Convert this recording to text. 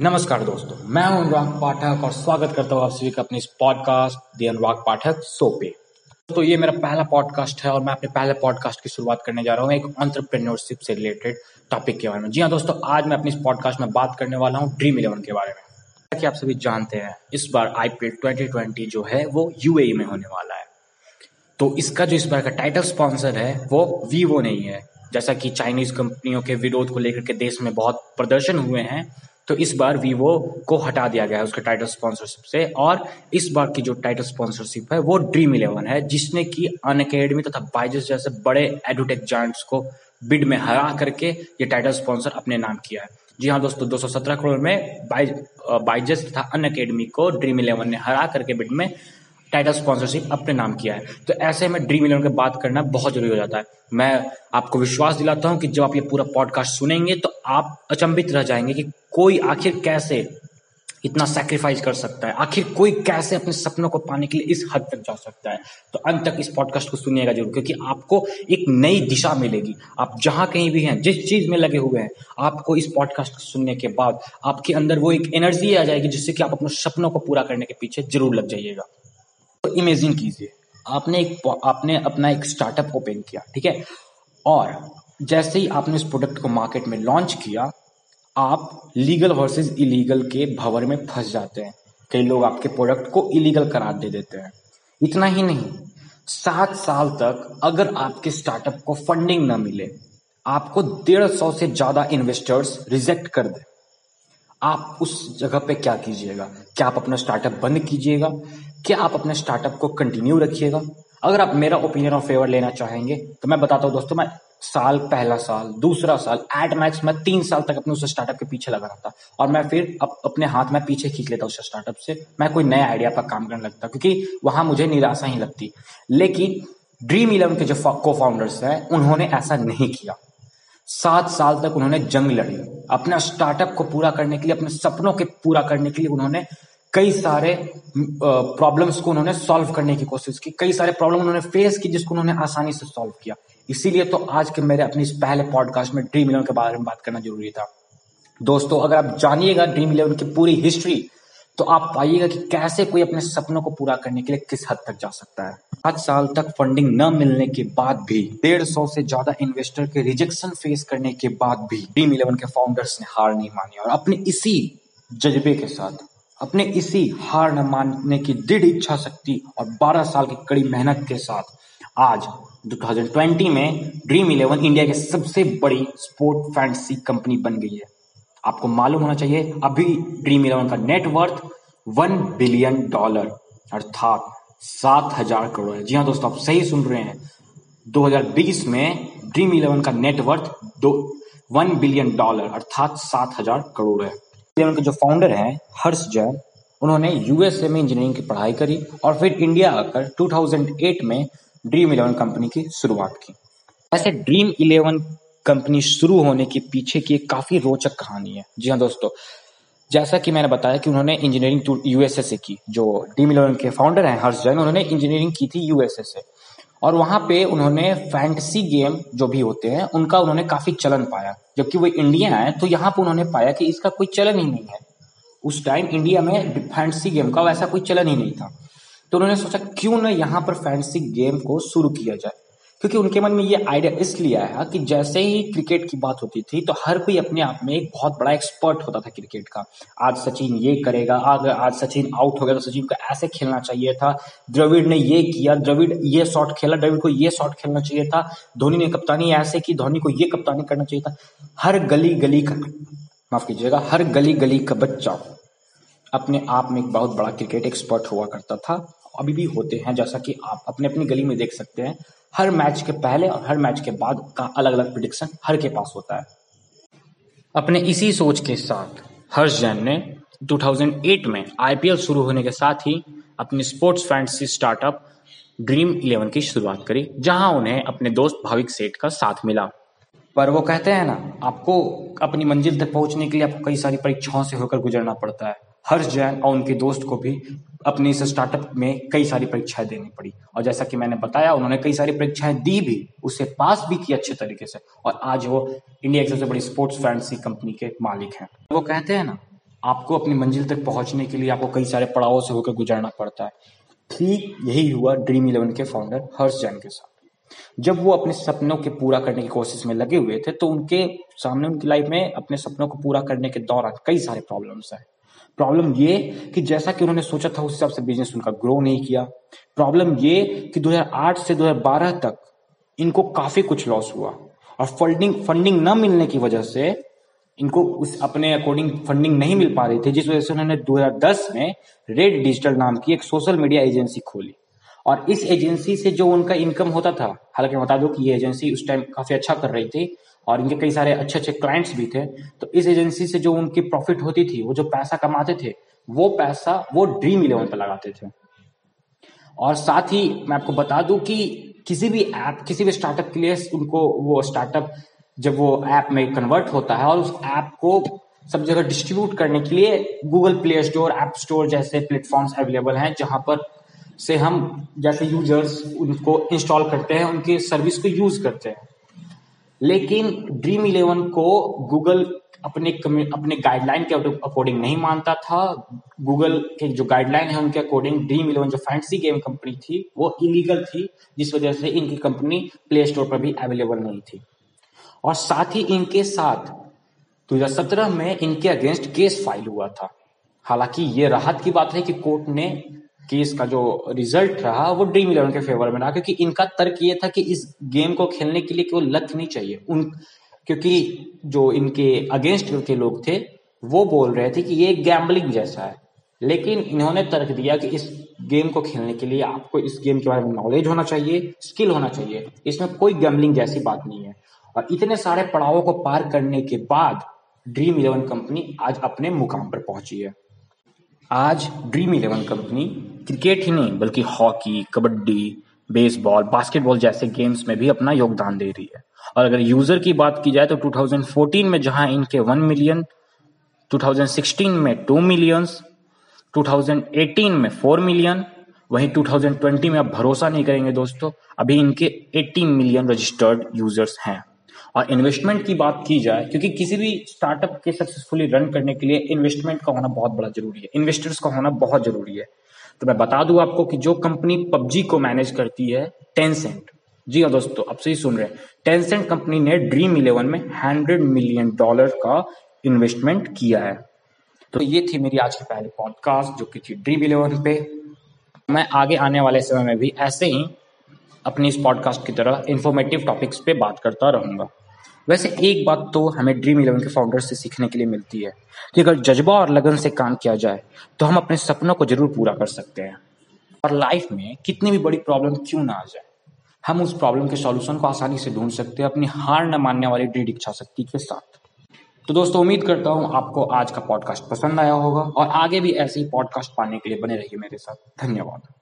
नमस्कार दोस्तों, मैं हूँ अनुराग पाठक और स्वागत करता हूँ आप सभी का अपने इस podcast the Anurag Pathak show पे। तो ये मेरा पहला पॉडकास्ट है और मैं अपने पहले पॉडकास्ट की शुरुआत करने जा रहा हूँ, एक अंतरप्रेन्योरशिप से रिलेटेड टॉपिक के बारे में। जी हाँ दोस्तों, आज मैं अपनी इस पॉडकास्ट में बात करने वाला हूँ ड्रीम इलेवन के बारे में। जैसा कि आप सभी जानते हैं, इस बार आईपीएल 2020 जो है, वो यूएई में होने वाला है। तो इसका जो इस बार का टाइटल स्पॉन्सर है, वो वीवो नहीं है। जैसा कि चाइनीज़ कंपनियों के विरोध को लेकर के देश में बहुत प्रदर्शन हुए हैं तो इस बार वीवो को हटा दिया गया है उसके टाइटल स्पॉन्सरशिप से। और इस बार की जो टाइटल स्पॉन्सरशिप है, वो ड्रीम इलेवन है, जिसने की अन अकेडमी तथा तो बाइजस जैसे बड़े एडुटेक जॉइंट्स को बिड में हरा करके ये टाइटल स्पॉन्सर अपने नाम किया है। जी हाँ दोस्तों 217 करोड़ में बाइजस तथा अन अकेडमी को ड्रीम इलेवन ने हरा करके बिड में टाइटल स्पॉन्सरशिप अपने नाम किया है। तो ऐसे में ड्रीम इलेवन की बात करना बहुत ज़रूरी हो जाता है। मैं आपको विश्वास दिलाता हूँ कि जब आप ये पूरा पॉडकास्ट सुनेंगे तो आप अचंभित रह जाएँगे कि कोई आखिर कैसे इतना सेक्रीफाइस कर सकता है? आखिर कोई कैसे अपने सपनों को पाने के लिए इस हद तक जा सकता है? तो अंत तक इस पॉडकास्ट को सुनिएगा ज़रूर, क्योंकि आपको एक नई दिशा मिलेगी। आप जहाँ कहीं भी हैं, जिस चीज़ में लगे हुए हैं, आपको इस पॉडकास्ट को सुनने के बाद आपके अंदर वो एक एनर्जी आ जाएगी जिससे कि आप अपने सपनों को पूरा करने के पीछे ज़रूर लग जाइएगा। इमेजिन कीजिए, आपने एक आपने अपना एक स्टार्टअप ओपन किया, ठीक है? और जैसे ही आपने उस प्रोडक्ट को मार्केट में लॉन्च किया, आप लीगल वर्सेस इलीगल के भवर में फंस जाते हैं। कई लोग आपके प्रोडक्ट को इलीगल करार दे देते हैं। इतना ही नहीं, सात साल तक अगर आपके स्टार्टअप को फंडिंग न मिले, आपको डेढ़ सौ से ज़्यादा इन्वेस्टर्स रिजेक्ट कर दे। आप उस जगह पे क्या कीजिएगा? क्या आप अपना स्टार्टअप बंद कीजिएगा? क्या आप अपने स्टार्टअप को कंटिन्यू रखिएगा। अगर आप मेरा ओपिनियन ऑफ़ फेवर लेना चाहेंगे तो मैं बताता हूँ दोस्तों मैं साल पहला साल दूसरा साल एट मैक्स मैं तीन साल तक अपने उस स्टार्टअप के पीछे लगा रहता। और मैं फिर अप, अपने हाथ में पीछे खींच लेता उस स्टार्टअप से। मैं कोई नया आइडिया पर काम करने लगता क्योंकि वहाँ मुझे निराशा ही लगती। लेकिन ड्रीम इलेवन के जो को फाउंडर्स हैं उन्होंने ऐसा नहीं किया। सात साल तक उन्होंने जंग लड़ी। अपना स्टार्टअप को पूरा करने के लिए अपने सपनों के पूरा करने के लिए उन्होंने कई सारे प्रॉब्लम्स को उन्होंने सॉल्व करने की कोशिश की। कई सारे प्रॉब्लम उन्होंने फेस की जिसको उन्होंने आसानी से सॉल्व किया। इसीलिए तो आज के मेरे अपने इस पहले पॉडकास्ट में ड्रीम इलेवन के बारे में बात करना ज़रूरी था। दोस्तों, अगर आप जानिएगा ड्रीम इलेवन की पूरी हिस्ट्री तो आप पाइएगा कि कैसे कोई अपने सपनों को पूरा करने के लिए किस हद तक जा सकता है। पाँच साल तक फंडिंग न मिलने के बाद भी, डेढ़ सौ से ज़्यादा इन्वेस्टर के रिजेक्शन फेस करने के बाद भी ड्रीम इलेवन के फाउंडर्स ने हार नहीं मानी और अपने इसी जज्बे के साथ अपने इसी हार न मानने की दृढ़ इच्छा शक्ति और 12 साल की कड़ी मेहनत के साथ आज 2020 में ड्रीम इलेवन इंडिया की सबसे बड़ी स्पोर्ट फैंटेसी कंपनी बन गई है। आपको मालूम होना चाहिए, अभी ड्रीम इलेवन का net worth one billion dollar अर्थात सात हज़ार करोड़ है। जी हाँ दोस्तों, आप सही सुन रहे हैं। 2020 में ड्रीम इलेवन का नेटवर्थ दो वन बिलियन डॉलर अर्थात सात हज़ार करोड़ है। इलेवन के जो फाउंडर हैं, हर्ष जैन, उन्होंने यूएसए में इंजीनियरिंग की पढ़ाई करी और फिर इंडिया आकर 2008 में ड्रीम इलेवन कंपनी की शुरुआत की। ऐसे ड्रीम इलेवन कंपनी शुरू होने के पीछे की एक काफ़ी रोचक कहानी है। जी हाँ दोस्तों, जैसा कि मैंने बताया कि उन्होंने इंजीनियरिंग यूएसए से की। जो ड्रीम इलेवन के फाउंडर हैं, हर्ष जैन, उन्होंने इंजीनियरिंग की थी यूएसए से। और वहाँ पे उन्होंने फैंटसी गेम जो भी होते हैं, उनका उन्होंने काफ़ी चलन पाया। जबकि वो इंडिया आए तो यहाँ पे उन्होंने पाया कि इसका कोई चलन ही नहीं है। उस टाइम इंडिया में फैंटसी गेम का वैसा कोई चलन ही नहीं था। तो उन्होंने सोचा, क्यों ना यहाँ पर फैंटसी गेम को शुरू किया जाए? क्योंकि उनके मन में ये आइडिया इसलिए आया कि जैसे ही क्रिकेट की बात होती थी तो हर कोई अपने आप में एक बहुत बड़ा एक्सपर्ट होता था क्रिकेट का। आज सचिन ये करेगा अगर आज सचिन आउट हो गया तो सचिन को ऐसे खेलना चाहिए था। द्रविड़ ने ये किया, द्रविड़ ये शॉट खेला, द्रविड़ को ये शॉट खेलना चाहिए था। धोनी ने कप्तानी ऐसे की, धोनी को ये कप्तानी करना चाहिए था। हर गली गली का, माफ़ कीजिएगा, हर गली गली का बच्चा अपने आप में एक बहुत बड़ा क्रिकेट एक्सपर्ट हुआ करता था। अभी भी होते हैं, जैसा कि आप अपने अपनी गली में देख सकते हैं। हर मैच के पहले और हर मैच के बाद का अलग अलग प्रिडिक्शन हर के पास होता है। अपने इसी सोच के साथ, हर्ष जैन ने 2008 में आईपीएल शुरू होने के साथ ही अपनी sports fantasy startup Dream Eleven की शुरुआत करी, जहाँ उन्हें अपने दोस्त भाविक सेठ का साथ मिला। पर वो कहते हैं ना, आपको अपनी मंजिल तक पहुँचने के लिए आपको कई सारी परीक्षाओं से होकर गुजरना पड़ता है। हर्ष जैन और उनके दोस्त को भी अपने इस स्टार्टअप में कई सारी परीक्षाएँ देनी पड़ी। और जैसा कि मैंने बताया, उन्होंने कई सारी परीक्षाएँ दी भी, उसे पास भी की अच्छे तरीके से। और आज वो इंडिया की सबसे बड़ी स्पोर्ट्स फैंसी कंपनी के मालिक हैं। वो कहते हैं ना, आपको अपनी मंजिल तक पहुँचने के लिए आपको कई सारे पड़ावों से होकर गुजरना पड़ता है। ठीक यही हुआ ड्रीम इलेवन के फाउंडर हर्ष जैन के साथ। जब वो अपने सपनों के पूरा करने की कोशिश में लगे हुए थे तो उनके सामने उनकी लाइफ में अपने सपनों को पूरा करने के दौरान कई सारे प्रॉब्लम्स आए। प्रॉब्लम ये कि जैसा कि उन्होंने सोचा था, उस हिसाब से बिज़नेस उनका ग्रो नहीं किया। प्रॉब्लम ये कि 2008 से 2012 तक इनको काफ़ी कुछ लॉस हुआ। और फंडिंग फंडिंग न मिलने की वजह से इनको उस अपने अकॉर्डिंग फंडिंग नहीं मिल पा रही थी, जिस वजह से उन्होंने 2010 में रेड डिजिटल नाम की एक सोशल मीडिया एजेंसी खोली। और इस एजेंसी से जो उनका इनकम होता था, हालाँकि बता दो कि ये एजेंसी उस टाइम काफ़ी अच्छा कर रही थी और इनके कई सारे अच्छे अच्छे क्लाइंट्स भी थे। तो इस एजेंसी से जो उनकी प्रॉफिट होती थी, वो जो पैसा कमाते थे, वो पैसा, वो ड्रीम इलेवन पर लगाते थे। और साथ ही मैं आपको बता दूँ कि किसी भी ऐप किसी भी स्टार्टअप के लिए उनको वो स्टार्टअप जब वो ऐप में कन्वर्ट होता है और उस ऐप को सब जगह डिस्ट्रीब्यूट करने के लिए Google Play Store App Store जैसे प्लेटफॉर्म्स अवेलेबल हैं, जहाँ पर से हम जैसे यूज़र्स उनको इंस्टॉल करते हैं, उनकी सर्विस को यूज़ करते हैं। लेकिन ड्रीम इलेवन को गूगल अपने अपने गाइडलाइन के अकॉर्डिंग नहीं मानता था। गूगल के जो गाइडलाइन है उनके अकॉर्डिंग ड्रीम इलेवन जो फैंसी गेम कंपनी थी, वो इलीगल थी, जिस वजह से इनकी कंपनी प्ले स्टोर पर भी अवेलेबल नहीं थी। और साथ ही इनके साथ 2017 में इनके अगेंस्ट केस फ़ाइल हुआ था। हालाँकि ये राहत की बात है कि कोर्ट ने का जो रिज़ल्ट रहा वो ड्रीम इलेवन के फेवर में रहा, क्योंकि इनका तर्क ये था कि इस गेम को खेलने के लिए केवल लक नहीं चाहिए। उन, क्योंकि जो इनके अगेंस्ट के लोग थे, वो बोल रहे थे कि ये गैम्बलिंग जैसा है। लेकिन इन्होंने तर्क दिया कि इस गेम को खेलने के लिए आपको इस गेम के बारे में नॉलेज होना चाहिए स्किल होना चाहिए। इसमें कोई गैम्बलिंग जैसी बात नहीं है। और इतने सारे पड़ावों को पार करने के बाद ड्रीम इलेवन कंपनी आज अपने मुकाम पर पहुँची है। आज ड्रीम इलेवन कंपनी क्रिकेट ही नहीं, बल्कि हॉकी, कबड्डी, बेसबॉल, बास्केटबॉल जैसे गेम्स में भी अपना योगदान दे रही है। और अगर यूज़र की बात की जाए तो 2014 में जहाँ इनके 1 मिलियन 2016 में 2 मिलियंस 2018 में 4 मिलियन वहीं 2020 में आप भरोसा नहीं करेंगे दोस्तों, अभी इनके 18 मिलियन रजिस्टर्ड यूज़र्स हैं। और इन्वेस्टमेंट की बात की जाए, क्योंकि किसी भी स्टार्टअप के सक्सेसफुली रन करने के लिए इन्वेस्टमेंट का होना बहुत बड़ा ज़रूरी है। इन्वेस्टर्स का होना बहुत ज़रूरी है। तो मैं बता दूँ आपको कि जो कंपनी पबजी को मैनेज करती है टेंसेंट जी हाँ दोस्तों आप सही सुन रहे हैं। टेंसेंट कंपनी ने ड्रीम इलेवन में हंड्रेड मिलियन डॉलर का इन्वेस्टमेंट किया है। तो ये थी मेरी आज की पहली पॉडकास्ट जो कि थी ड्रीम इलेवन पे। मैं आगे आने वाले समय में भी ऐसे ही अपनी इस पॉडकास्ट की तरह इन्फॉर्मेटिव टॉपिक्स पे बात करता रहूँगा। वैसे एक बात तो हमें ड्रीम इलेवन के फाउंडर से सीखने के लिए मिलती है कि अगर जज्बा और लगन से काम किया जाए तो हम अपने सपनों को ज़रूर पूरा कर सकते हैं। और लाइफ में कितनी भी बड़ी प्रॉब्लम क्यों ना आ जाए, हम उस प्रॉब्लम के सॉल्यूशन को आसानी से ढूंढ सकते हैं, अपनी हार न मानने वाली दृढ़ इच्छा शक्ति के साथ। तो दोस्तों, उम्मीद करता हूँ आपको आज का पॉडकास्ट पसंद आया होगा, और आगे भी ऐसे ही पॉडकास्ट पाने के लिए बने रहिए मेरे साथ। धन्यवाद।